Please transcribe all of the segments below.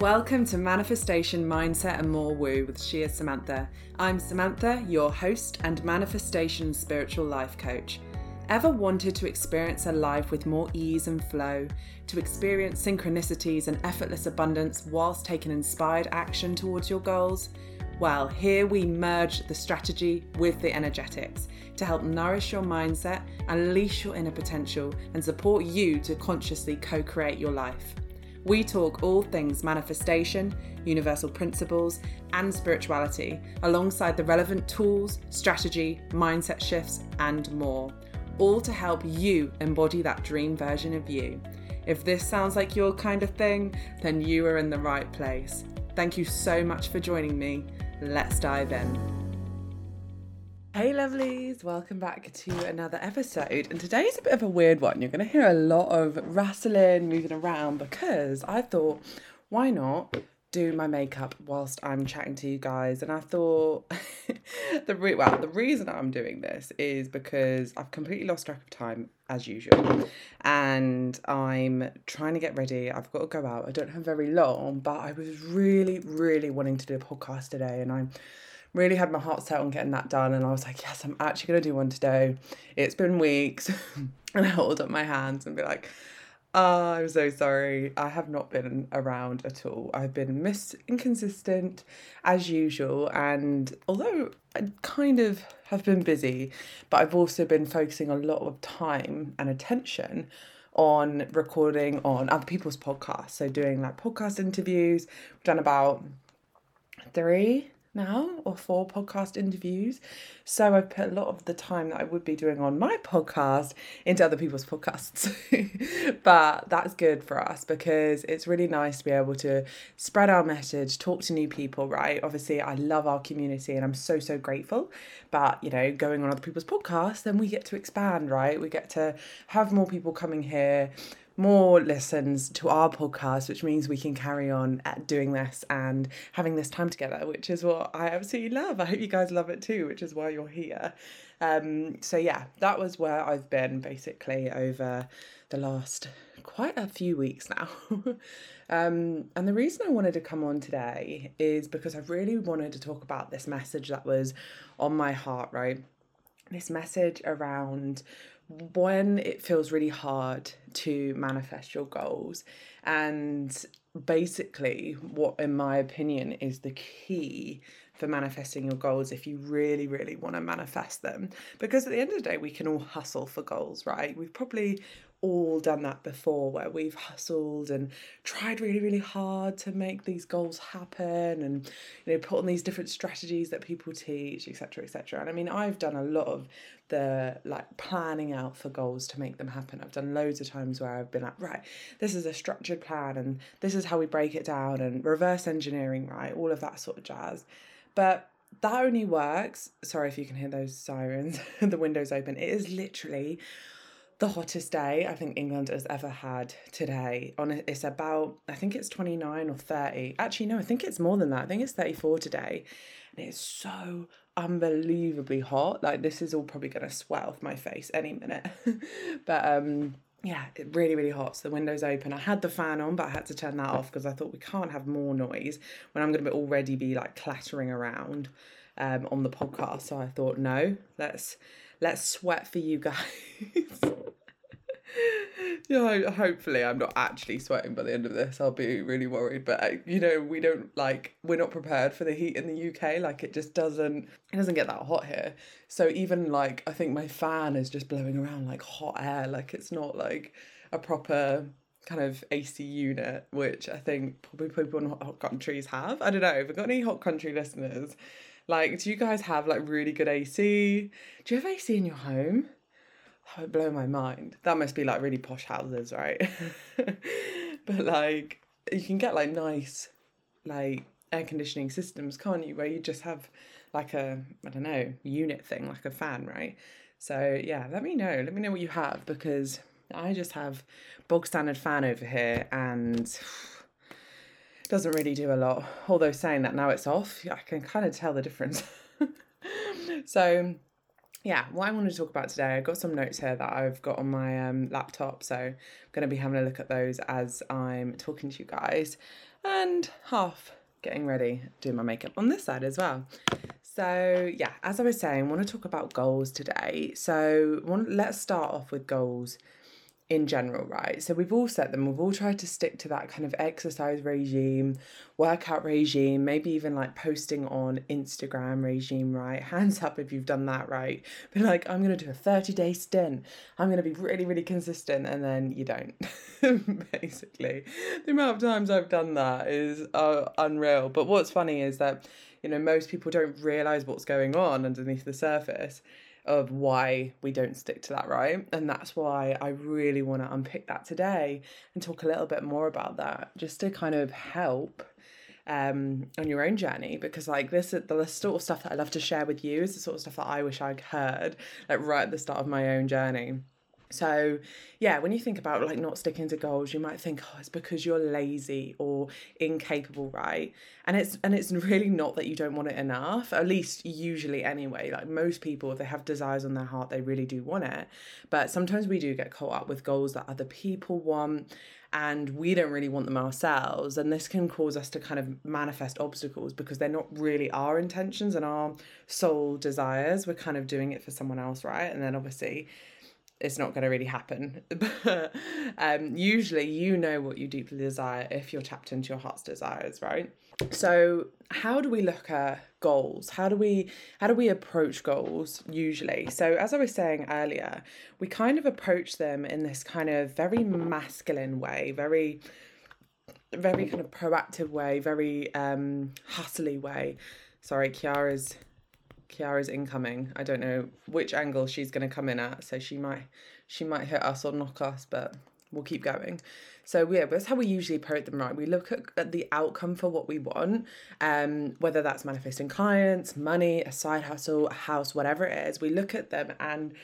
Welcome to Manifestation Mindset and More Woo with She Is Samantha. I'm Samantha, your host and manifestation spiritual life coach. Ever wanted to experience a life with more ease and flow, to experience synchronicities and effortless abundance whilst taking inspired action towards your goals? Well, here we merge the strategy with the energetics to help nourish your mindset, unleash your inner potential, and support you to consciously co create your life. We talk all things manifestation, universal principles, and spirituality, alongside the relevant tools, strategy, mindset shifts, and more, all to help you embody that dream version of you. If this sounds like your kind of thing, then you are in the right place. Thank you so much for joining me. Let's dive in. Hey lovelies, welcome back to another episode. And today's a bit of a weird one. You're going to hear a lot of rustling, moving around because I thought, why not do my makeup whilst I'm chatting to you guys? And I thought, the re- well, the reason I'm doing this is because I've completely lost track of time as usual, and I'm trying to get ready. I've got to go out. I don't have very long, but I was really, really wanting to do a podcast today, and I'm really had my heart set on getting that done and I was like, yes, I'm actually going to do one today. It's been weeks. and I hold up my hands and be like, oh, I'm so sorry. I have not been around at all. I've been miss inconsistent as usual. And although I kind of have been busy, but I've also been focusing a lot of time and attention on recording on other people's podcasts. So doing like podcast interviews. We've done about three now or four podcast interviews. So I've put a lot of the time that I would be doing on my podcast into other people's podcasts. but that's good for us because it's really nice to be able to spread our message, talk to new people, right? Obviously, I love our community and I'm so, so grateful. But, you know, going on other people's podcasts, then we get to expand, right? We get to have more people coming here more listens to our podcast, which means we can carry on doing this and having this time together, which is what I absolutely love. I hope you guys love it too, which is why you're here. Um, so yeah, that was where I've been basically over the last quite a few weeks now. um, and the reason I wanted to come on today is because I really wanted to talk about this message that was on my heart, right? This message around when it feels really hard to manifest your goals and basically what in my opinion is the key for manifesting your goals if you really really want to manifest them. Because at the end of the day we can all hustle for goals right? We've probably all done that before where we've hustled and tried really really hard to make these goals happen and you know put on these different strategies that people teach etc etc and i mean i've done a lot of the like planning out for goals to make them happen. I've done loads of times where i've been like right this is a structured plan and this is how we break it down and reverse engineering right all of that sort of jazz. But that only works sorry if you can hear those sirens the windows open. It is literally the hottest day I think England has ever had today. On it's about I think it's 29 or 30. Actually no, I think it's more than that. I think it's 34 today. And it's so unbelievably hot. Like this is all probably going to sweat off my face any minute. but um yeah, it really, really hot. So the window's open. I had the fan on, but I had to turn that off because I thought we can't have more noise when I'm going to already be like clattering around um, on the podcast. So I thought, no, let's let's sweat for you guys. yeah, hopefully I'm not actually sweating by the end of this. I'll be really worried. But uh, you know, we don't like we're not prepared for the heat in the UK. Like it just doesn't it doesn't get that hot here. So even like I think my fan is just blowing around like hot air. Like it's not like a proper kind of AC unit, which I think probably people in hot countries have. I don't know. Have we got any hot country listeners? Like, do you guys have like really good AC? Do you have AC in your home? Oh, that would blow my mind. That must be like really posh houses, right? but like, you can get like nice, like air conditioning systems, can't you? Where you just have like a, I don't know, unit thing, like a fan, right? So yeah, let me know. Let me know what you have because I just have bog standard fan over here and doesn't really do a lot. Although saying that now it's off, I can kind of tell the difference. so yeah, what I want to talk about today, I've got some notes here that I've got on my um, laptop, so I'm going to be having a look at those as I'm talking to you guys, and half getting ready, doing my makeup on this side as well. So yeah, as I was saying, I want to talk about goals today. So want, let's start off with goals in general, right? So we've all set them, we've all tried to stick to that kind of exercise regime, workout regime, maybe even like posting on Instagram regime, right? Hands up if you've done that, right? But like, I'm gonna do a 30 day stint, I'm gonna be really, really consistent, and then you don't. Basically, the amount of times I've done that is uh, unreal. But what's funny is that, you know, most people don't realize what's going on underneath the surface of why we don't stick to that, right? And that's why I really want to unpick that today and talk a little bit more about that, just to kind of help um, on your own journey because like this is the sort of stuff that I love to share with you is the sort of stuff that I wish I'd heard like right at the start of my own journey. So, yeah, when you think about like not sticking to goals, you might think, oh, it's because you're lazy or incapable, right? And it's and it's really not that you don't want it enough. At least usually anyway. Like most people, if they have desires on their heart, they really do want it. But sometimes we do get caught up with goals that other people want and we don't really want them ourselves. And this can cause us to kind of manifest obstacles because they're not really our intentions and our soul desires. We're kind of doing it for someone else, right? And then obviously it's not going to really happen. um, usually, you know what you deeply desire if you're tapped into your heart's desires, right? So, how do we look at goals? How do we how do we approach goals usually? So, as I was saying earlier, we kind of approach them in this kind of very masculine way, very very kind of proactive way, very um hustly way. Sorry, Kiara's Kiara's incoming. I don't know which angle she's going to come in at, so she might she might hit us or knock us, but we'll keep going. So yeah, that's how we usually approach them, right? We look at, at the outcome for what we want, um, whether that's manifesting clients, money, a side hustle, a house, whatever it is. We look at them and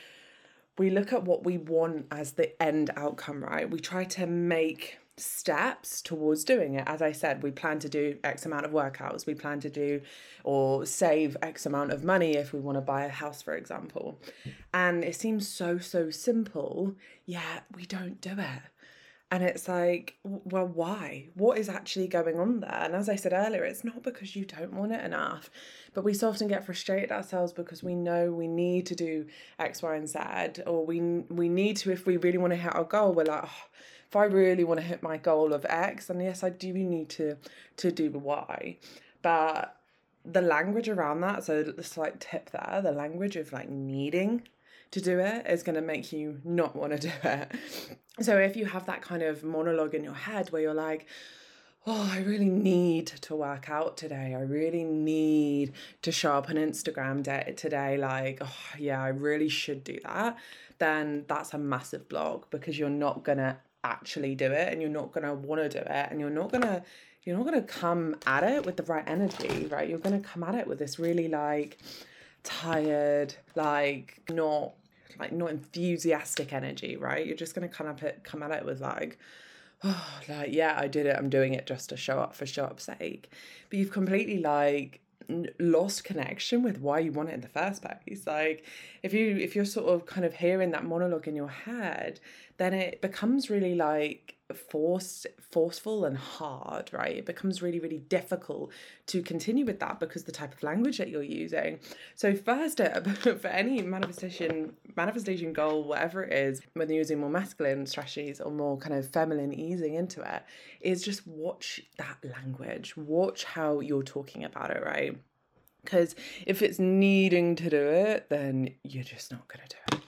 we look at what we want as the end outcome, right? We try to make steps towards doing it. As I said, we plan to do X amount of workouts, we plan to do or save X amount of money if we want to buy a house, for example. And it seems so, so simple, yet we don't do it. And it's like, well, why? What is actually going on there? And as I said earlier, it's not because you don't want it enough, but we so often get frustrated ourselves because we know we need to do X, Y, and Z, or we we need to if we really want to hit our goal. We're like, oh, if I really want to hit my goal of X, then yes, I do need to to do Y. But the language around that, so the slight tip there, the language of like needing to do it is going to make you not want to do it. So if you have that kind of monologue in your head where you're like, oh, I really need to work out today. I really need to show up on Instagram day today. Like, oh, yeah, I really should do that. Then that's a massive block because you're not going to actually do it and you're not going to want to do it and you're not going to you're not going to come at it with the right energy right? You're going to come at it with this really like tired like not like not enthusiastic energy right? You're just going to kind of come at it with like oh like yeah i did it i'm doing it just to show up for show up's sake. But you've completely like lost connection with why you want it in the first place. Like if you if you're sort of kind of hearing that monologue in your head then it becomes really like forced forceful and hard right? It becomes really really difficult to continue with that because the type of language that you're using. So first step for any manifestation manifestation goal whatever it is whether you're using more masculine strategies or more kind of feminine easing into it is just watch that language. Watch how you're talking about it right? Because if it's needing to do it then you're just not going to do it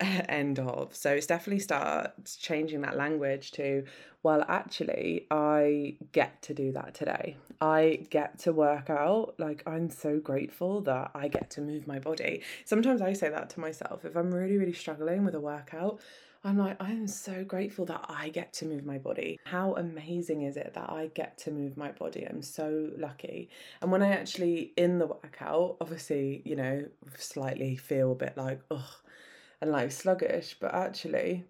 end of. So it's definitely starts changing that language to, well, actually, I get to do that today. I get to work out. Like, I'm so grateful that I get to move my body. Sometimes I say that to myself. If I'm really, really struggling with a workout, I'm like, I'm so grateful that I get to move my body. How amazing is it that I get to move my body? I'm so lucky. And when I actually in the workout, obviously, you know, slightly feel a bit like, oh, and like sluggish, but actually,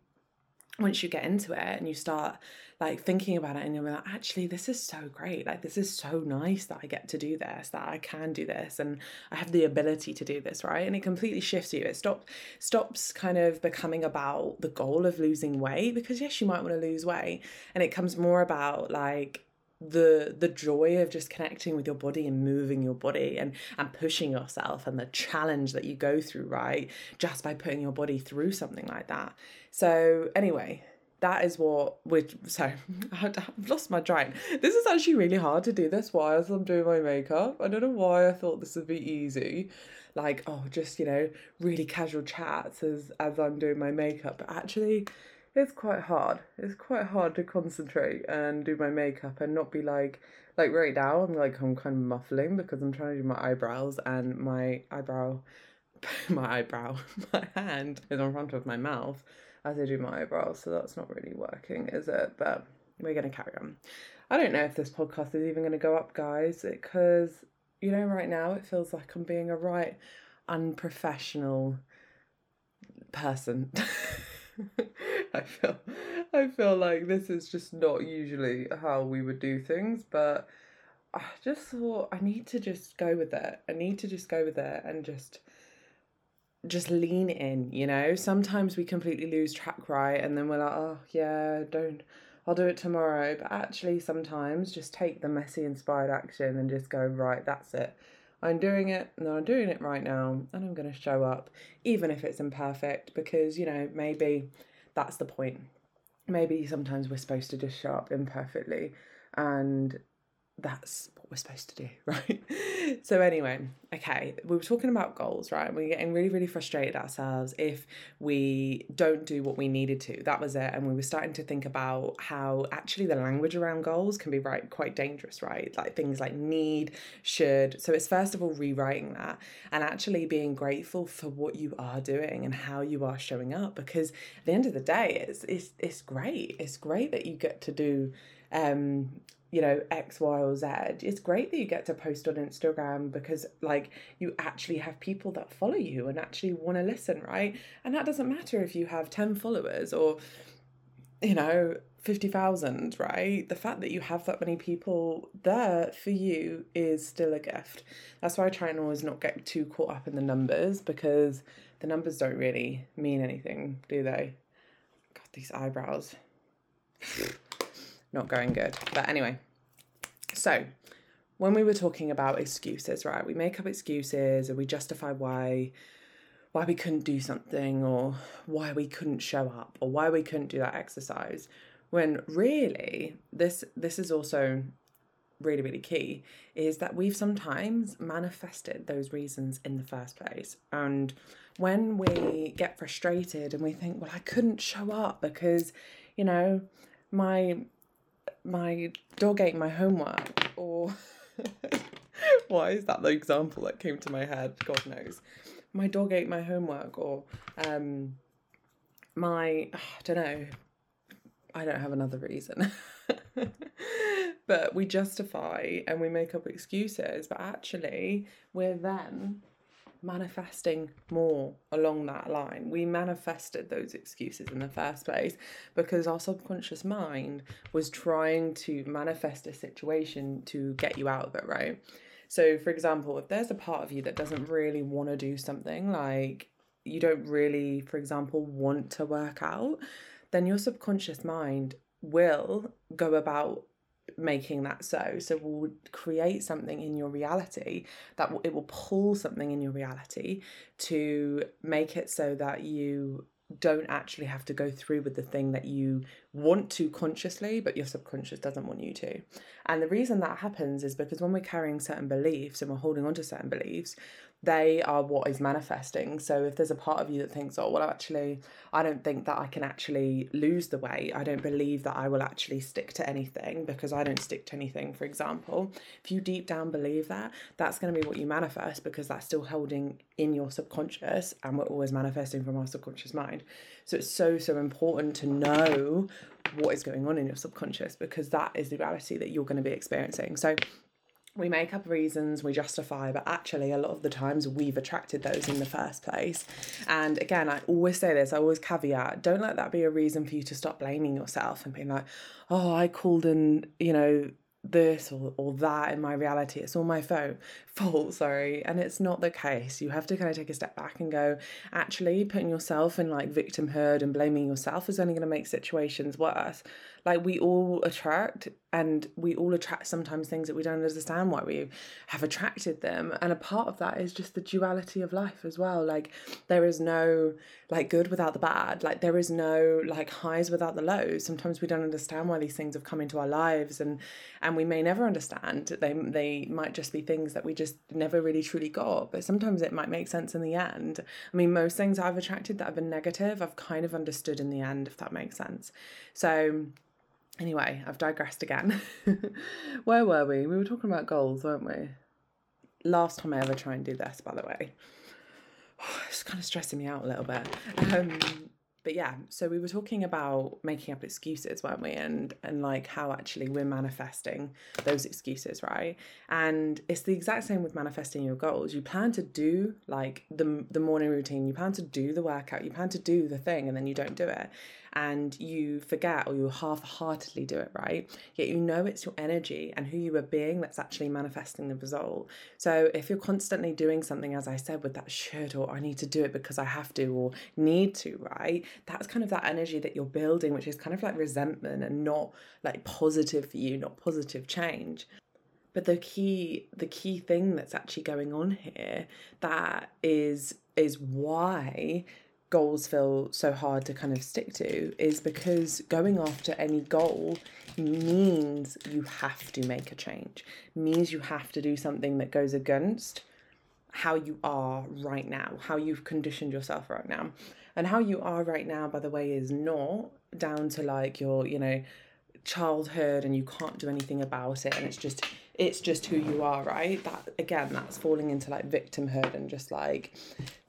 once you get into it and you start like thinking about it and you're like actually this is so great. Like this is so nice that i get to do this that i can do this and i have the ability to do this right? And it completely shifts you. It stops stops kind of becoming about the goal of losing weight because yes you might want to lose weight and it comes more about like the the joy of just connecting with your body and moving your body and and pushing yourself and the challenge that you go through right just by putting your body through something like that so anyway that is what we're so I've lost my train. This is actually really hard to do this while I'm doing my makeup. I don't know why I thought this would be easy. Like, oh, just you know, really casual chats as as I'm doing my makeup. But actually it's quite hard. It's quite hard to concentrate and do my makeup and not be like like right now I'm like I'm kind of muffling because I'm trying to do my eyebrows and my eyebrow my eyebrow my hand is in front of my mouth as I do my eyebrows, so that's not really working, is it? But we're going to carry on. I don't know if this podcast is even going to go up, guys, because, you know, right now it feels like I'm being a right unprofessional person. I feel I feel like this is just not usually how we would do things, but I just thought I need to just go with it. I need to just go with it and just just lean in, you know. Sometimes we completely lose track, right? And then we're like, oh, yeah, don't, I'll do it tomorrow. But actually, sometimes just take the messy inspired action and just go, right, that's it. I'm doing it, and I'm doing it right now, and I'm going to show up, even if it's imperfect, because, you know, maybe that's the point. Maybe sometimes we're supposed to just show up imperfectly, and that's we're supposed to do, right? so, anyway, okay, we were talking about goals, right? We're getting really, really frustrated ourselves if we don't do what we needed to. That was it. And we were starting to think about how actually the language around goals can be right quite dangerous, right? Like things like need, should. So, it's first of all rewriting that and actually being grateful for what you are doing and how you are showing up. Because at the end of the day, it's it's it's great. It's great that you get to do um you know x y or z it's great that you get to post on instagram because like you actually have people that follow you and actually want to listen right? And that doesn't matter if you have 10 followers or you know 50,000 right? The fact that you have that many people there for you is still a gift. That's why i try and always not get too caught up in the numbers because the numbers don't really mean anything do they? God these eyebrows not going good. But anyway, so when we were talking about excuses, right? We make up excuses and we justify why why we couldn't do something or why we couldn't show up or why we couldn't do that exercise when really this this is also really really key is that we've sometimes manifested those reasons in the first place and when we get frustrated and we think well I couldn't show up because you know my my dog ate my homework or why is that the example that came to my head? God knows. My dog ate my homework or um my i don't know. I don't have another reason. But we justify and we make up excuses but actually we're then manifesting more along that line. We manifested those excuses in the first place because our subconscious mind was trying to manifest a situation to get you out of it, right? So, for example, if there's a part of you that doesn't really want to do something, like you don't really, for example, want to work out, then your subconscious mind will go about making that so. So we'll create something in your reality that it will pull something in your reality to make it so that you don't actually have to go through with the thing that you want to consciously, but your subconscious doesn't want you to. And the reason that happens is because when we're carrying certain beliefs and we're holding on to certain beliefs, they are what is manifesting. So if there's a part of you that thinks, oh, well, actually, I don't think that I can actually lose the weight, I don't believe that I will actually stick to anything because I don't stick to anything, for example, if you deep down believe that, that's going to be what you manifest because that's still holding in your subconscious and we're always manifesting from our subconscious mind. So it's so, so important to know what is going on in your subconscious because that is the reality that you're going to be experiencing. So we make up reasons, we justify, but actually, a lot of the times we've attracted those in the first place. And again, I always say this, I always caveat don't let that be a reason for you to stop blaming yourself and being like, oh, I called in, you know, this or, or that in my reality. It's all my phone fault, sorry. And it's not the case. You have to kind of take a step back and go, actually, putting yourself in like victimhood and blaming yourself is only going to make situations worse. Like we all attract and we all attract sometimes things that we don't understand why we have attracted them. And a part of that is just the duality of life as well. Like there is no like good without the bad. Like there is no like highs without the lows. Sometimes we don't understand why these things have come into our lives and and we may never understand. They they might just be things that we just never really truly got. But sometimes it might make sense in the end. I mean most things I've attracted that have been negative, I've kind of understood in the end, if that makes sense. So Anyway, I've digressed again. Where were we? We were talking about goals, weren't we? Last time I ever try and do this, by the way. It's kind of stressing me out a little bit. Um, but yeah, so we were talking about making up excuses, weren't we? And and like how actually we're manifesting those excuses, right? And it's the exact same with manifesting your goals. You plan to do like the the morning routine, you plan to do the workout, you plan to do the thing, and then you don't do it and you forget or you half heartedly do it, right? Yet you know it's your energy and who you are being that's actually manifesting the result. So if you're constantly doing something, as I said, with that should or I need to do it because I have to or need to, right? That's kind of that energy that you're building, which is kind of like resentment and not like positive for you, not positive change but the key the key thing that's actually going on here that is is why goals feel so hard to kind of stick to is because going after any goal means you have to make a change, means you have to do something that goes against how you are right now, how you've conditioned yourself right now. And how you are right now, by the way, is not down to like your, you know, childhood and you can't do anything about it and it's just it's just who you are, right? That again, that's falling into like victimhood and just like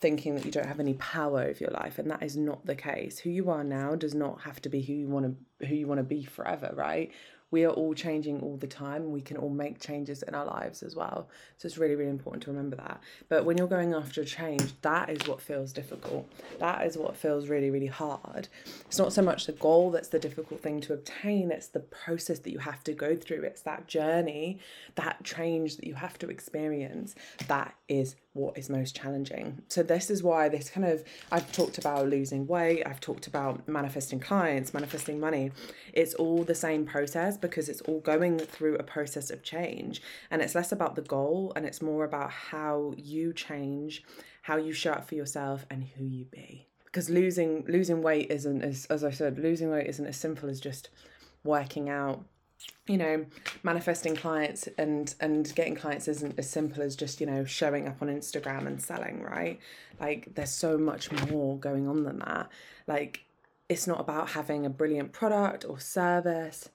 thinking that you don't have any power over your life, and that is not the case. Who you are now does not have to be who you want to who you want to be forever, right? We are all changing all the time. We can all make changes in our lives as well. So it's really, really important to remember that. But when you're going after a change, that is what feels difficult. That is what feels really, really hard. It's not so much the goal that's the difficult thing to obtain, it's the process that you have to go through. It's that journey, that change that you have to experience. That is what is most challenging. So this is why this kind of I've talked about losing weight, I've talked about manifesting clients, manifesting money. It's all the same process because it's all going through a process of change and it's less about the goal and it's more about how you change, how you show up for yourself and who you be. Because losing losing weight isn't as as I said, losing weight isn't as simple as just working out. You know manifesting clients and and getting clients isn't as simple as just you know showing up on instagram and selling right? Like there's so much more going on than that. Like it's not about having a brilliant product or service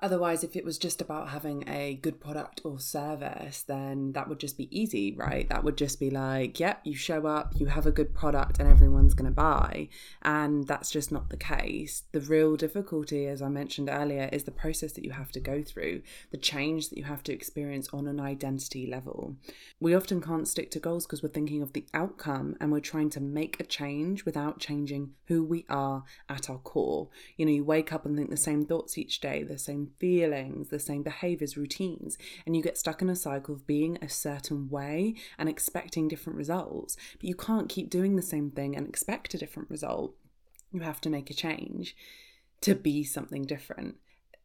Otherwise, if it was just about having a good product or service, then that would just be easy, right? That would just be like, yep, you show up, you have a good product, and everyone's going to buy. And that's just not the case. The real difficulty, as I mentioned earlier, is the process that you have to go through, the change that you have to experience on an identity level. We often can't stick to goals because we're thinking of the outcome and we're trying to make a change without changing who we are at our core. You know, you wake up and think the same thoughts each day, the same feelings, the same behaviors, routines, and you get stuck in a cycle of being a certain way and expecting different results. But you can't keep doing the same thing and expect a different result. You have to make a change to be something different.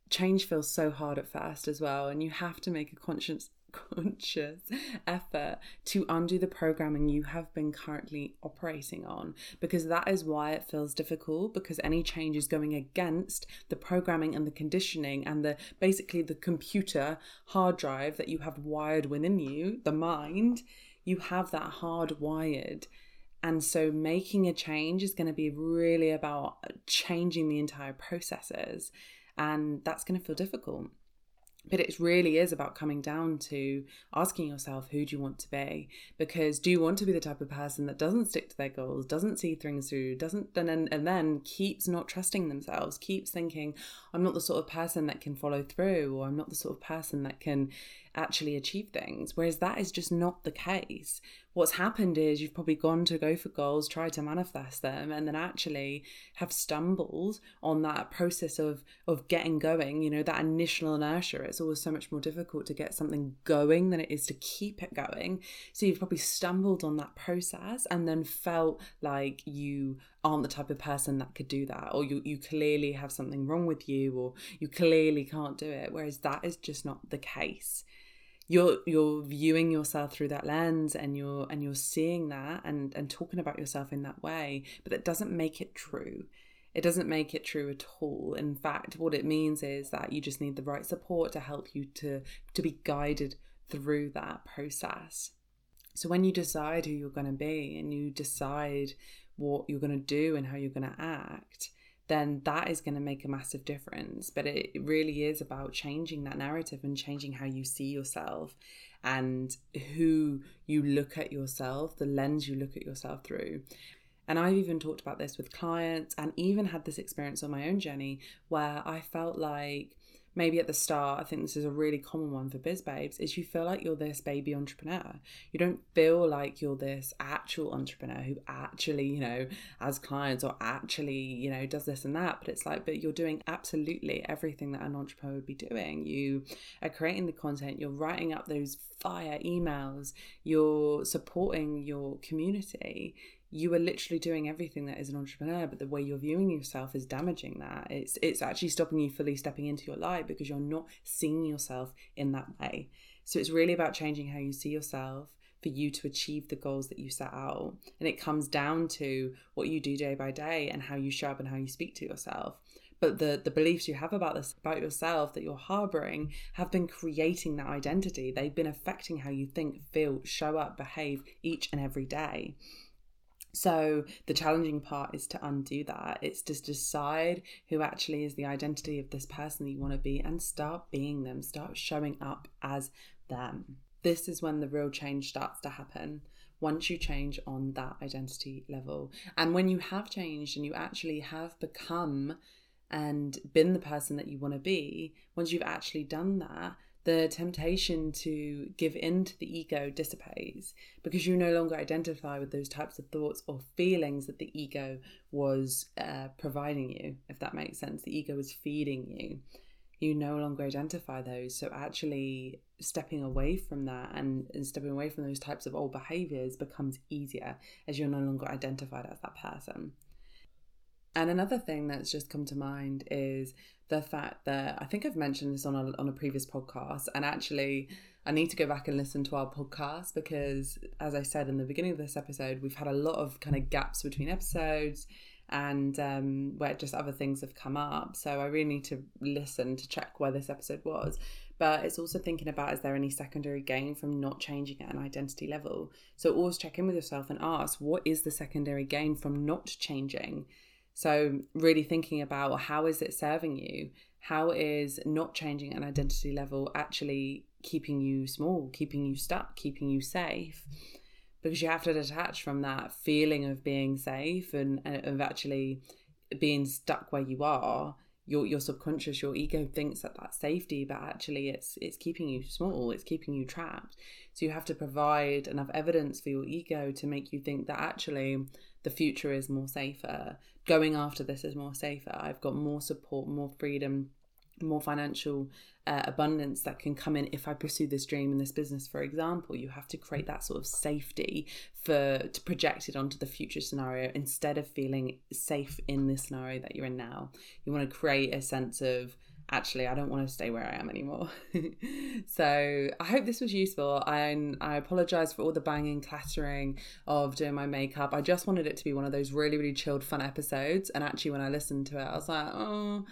Change feels so hard at first as well, and you have to make a conscious conscious effort to undo the programming you have been currently operating on because that is why it feels difficult because any change is going against the programming and the conditioning and the basically the computer hard drive that you have wired within you the mind you have that hardwired and so making a change is going to be really about changing the entire processes and that's going to feel difficult but it really is about coming down to asking yourself who do you want to be? Because do you want to be the type of person that doesn't stick to their goals doesn't see things through doesn't and then and then keeps not trusting themselves keeps thinking i'm not the sort of person that can follow through or i'm not the sort of person that can actually achieve things. Whereas that is just not the case. What's happened is you've probably gone to go for goals, tried to manifest them, and then actually have stumbled on that process of of getting going. You know, that initial inertia. It's always so much more difficult to get something going than it is to keep it going. So you've probably stumbled on that process and then felt like you aren't the type of person that could do that or you, you clearly have something wrong with you or you clearly can't do it whereas that is just not the case you're you're viewing yourself through that lens and you're and you're seeing that and and talking about yourself in that way but that doesn't make it true. It doesn't make it true at all. In fact what it means is that you just need the right support to help you to to be guided through that process. So when you decide who you're going to be and you decide what you're going to do and how you're going to act, then that is going to make a massive difference. But it really is about changing that narrative and changing how you see yourself and who you look at yourself, the lens you look at yourself through. And I've even talked about this with clients and even had this experience on my own journey where I felt like maybe at the start, I think this is a really common one for biz babes, is you feel like you're this baby entrepreneur. You don't feel like you're this actual entrepreneur who actually, you know, has clients or actually, you know, does this and that. But it's like, but you're doing absolutely everything that an entrepreneur would be doing. You are creating the content, you're writing up those fire emails, you're supporting your community you are literally doing everything that is an entrepreneur but the way you're viewing yourself is damaging that. It's it's actually stopping you fully stepping into your light because you're not seeing yourself in that way. So it's really about changing how you see yourself for you to achieve the goals that you set out. And it comes down to what you do day by day and how you show up and how you speak to yourself. But the the beliefs you have about this about yourself that you're harboring have been creating that identity. They've been affecting how you think feel show up behave each and every day so the challenging part is to undo that. It's to decide who actually is the identity of this person that you want to be and start being them, start showing up as them. This is when the real change starts to happen. Once you change on that identity level. And when you have changed and you actually have become and been the person that you want to be, once you've actually done that, the temptation to give in to the ego dissipates because you no longer identify with those types of thoughts or feelings that the ego was uh, providing you, if that makes sense. The ego was feeding you. You no longer identify those. So, actually, stepping away from that and, and stepping away from those types of old behaviors becomes easier as you're no longer identified as that person. And another thing that's just come to mind is the fact that I think I've mentioned this on a, on a previous podcast, and actually, I need to go back and listen to our podcast because, as I said in the beginning of this episode, we've had a lot of kind of gaps between episodes and um, where just other things have come up. So I really need to listen to check where this episode was. But it's also thinking about is there any secondary gain from not changing at an identity level? So always check in with yourself and ask what is the secondary gain from not changing? So, really thinking about how is it serving you? How is not changing an identity level actually keeping you small, keeping you stuck, keeping you safe? Because you have to detach from that feeling of being safe and, and of actually being stuck where you are your your subconscious your ego thinks that that's safety but actually it's it's keeping you small it's keeping you trapped so you have to provide enough evidence for your ego to make you think that actually the future is more safer going after this is more safer i've got more support more freedom more financial uh, abundance that can come in if I pursue this dream in this business, for example. You have to create that sort of safety for to project it onto the future scenario instead of feeling safe in the scenario that you're in now. You want to create a sense of actually I don't want to stay where I am anymore. so I hope this was useful. And I apologize for all the banging, clattering of doing my makeup. I just wanted it to be one of those really, really chilled, fun episodes. And actually, when I listened to it, I was like, oh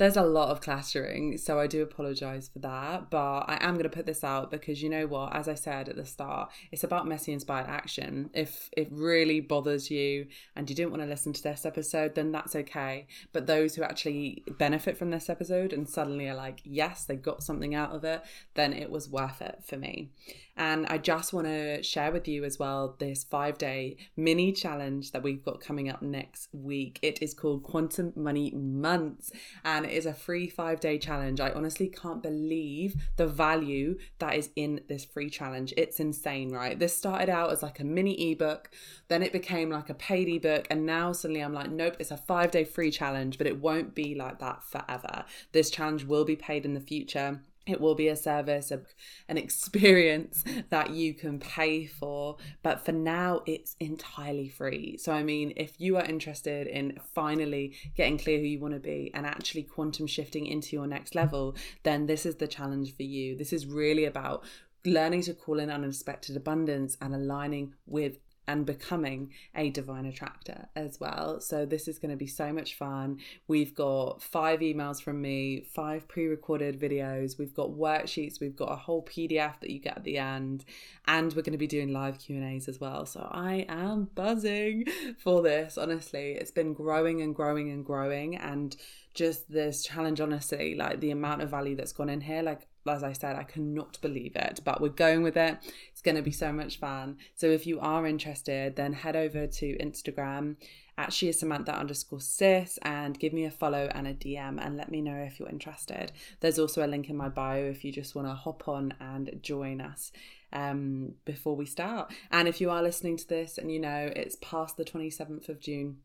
there's a lot of clattering, so I do apologize for that. But I am going to put this out because you know what? As I said at the start, it's about messy inspired action. If it really bothers you and you didn't want to listen to this episode, then that's okay. But those who actually benefit from this episode and suddenly are like, yes, they got something out of it, then it was worth it for me. And I just want to share with you as well this five day mini challenge that we've got coming up next week. It is called Quantum Money Months and is a free five day challenge. I honestly can't believe the value that is in this free challenge. It's insane, right? This started out as like a mini ebook, then it became like a paid ebook, and now suddenly I'm like, nope, it's a five day free challenge, but it won't be like that forever. This challenge will be paid in the future it will be a service, a, an experience that you can pay for. But for now, it's entirely free. So, I mean, if you are interested in finally getting clear who you want to be and actually quantum shifting into your next level, then this is the challenge for you. This is really about learning to call in unexpected abundance and aligning with and becoming a divine attractor as well. So, this is going to be so much fun. We've got five emails from me, five pre recorded videos, we've got worksheets, we've got a whole PDF that you get at the end, and we're going to be doing live Q&As as well. So, I am buzzing for this. Honestly, it's been growing and growing and growing. And just this challenge, honestly, like the amount of value that's gone in here, like as I said, I cannot believe it, but we're going with it. It's going to be so much fun. So if you are interested, then head over to Instagram at she is Samantha underscore sis and give me a follow and a DM and let me know if you're interested. There's also a link in my bio if you just want to hop on and join us um, before we start. And if you are listening to this and you know it's past the 27th of June,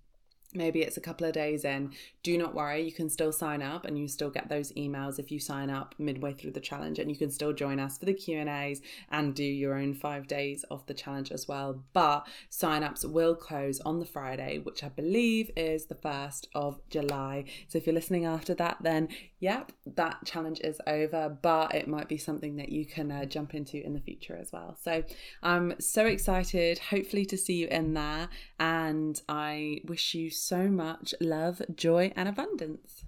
maybe it's a couple of days in do not worry you can still sign up and you still get those emails if you sign up midway through the challenge and you can still join us for the q and do your own five days of the challenge as well. But sign-ups will close on the friday which i believe is the 1st of july. So if you're listening after that then yep that challenge is over but it might be something that you can uh, jump into in the future as well. So i'm so excited hopefully to see you in there and i wish you so much love, joy, and abundance.